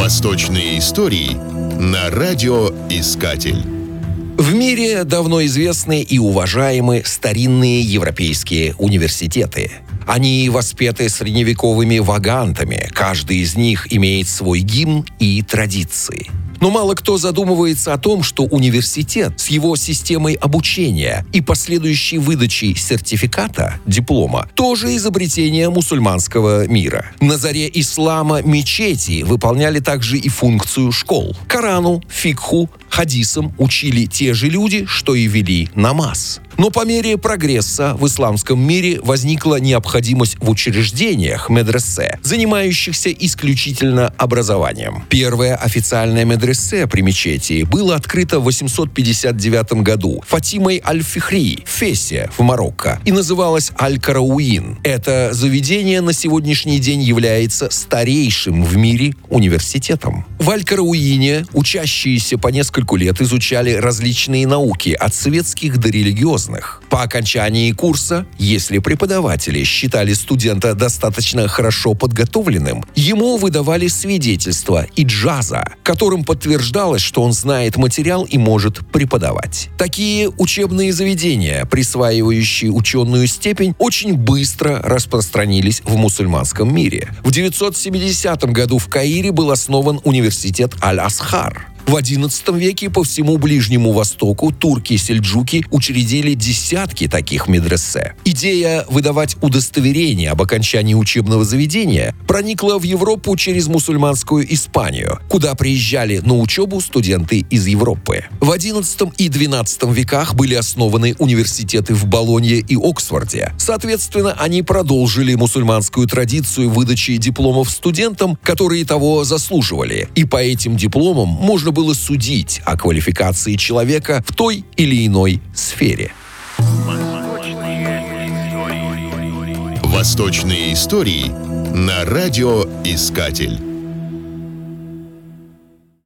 Восточные истории на радиоискатель. В мире давно известны и уважаемы старинные европейские университеты. Они воспеты средневековыми вагантами, каждый из них имеет свой гимн и традиции. Но мало кто задумывается о том, что университет с его системой обучения и последующей выдачей сертификата, диплома, тоже изобретение мусульманского мира. На заре ислама мечети выполняли также и функцию школ. Корану, фикху, хадисам учили те же люди, что и вели намаз. Но по мере прогресса в исламском мире возникла необходимость в учреждениях медресе, занимающихся исключительно образованием. Первое официальное медресе при мечети было открыто в 859 году Фатимой Аль-Фихри в Фесе в Марокко и называлось Аль-Карауин. Это заведение на сегодняшний день является старейшим в мире университетом. В Аль-Карауине учащиеся по нескольку лет изучали различные науки от светских до религиозных разных. По окончании курса, если преподаватели считали студента достаточно хорошо подготовленным, ему выдавали свидетельство и джаза, которым подтверждалось, что он знает материал и может преподавать. Такие учебные заведения, присваивающие ученую степень, очень быстро распространились в мусульманском мире. В 970 году в Каире был основан университет Аль-Асхар. В XI веке по всему Ближнему Востоку турки-сельджуки учредили десятки таких медресе. Идея выдавать удостоверение об окончании учебного заведения проникла в Европу через мусульманскую Испанию, куда приезжали на учебу студенты из Европы. В XI и XII веках были основаны университеты в Болонье и Оксфорде. Соответственно, они продолжили мусульманскую традицию выдачи дипломов студентам, которые того заслуживали. И по этим дипломам можно было было судить о квалификации человека в той или иной сфере. Восточные истории на радиоискатель.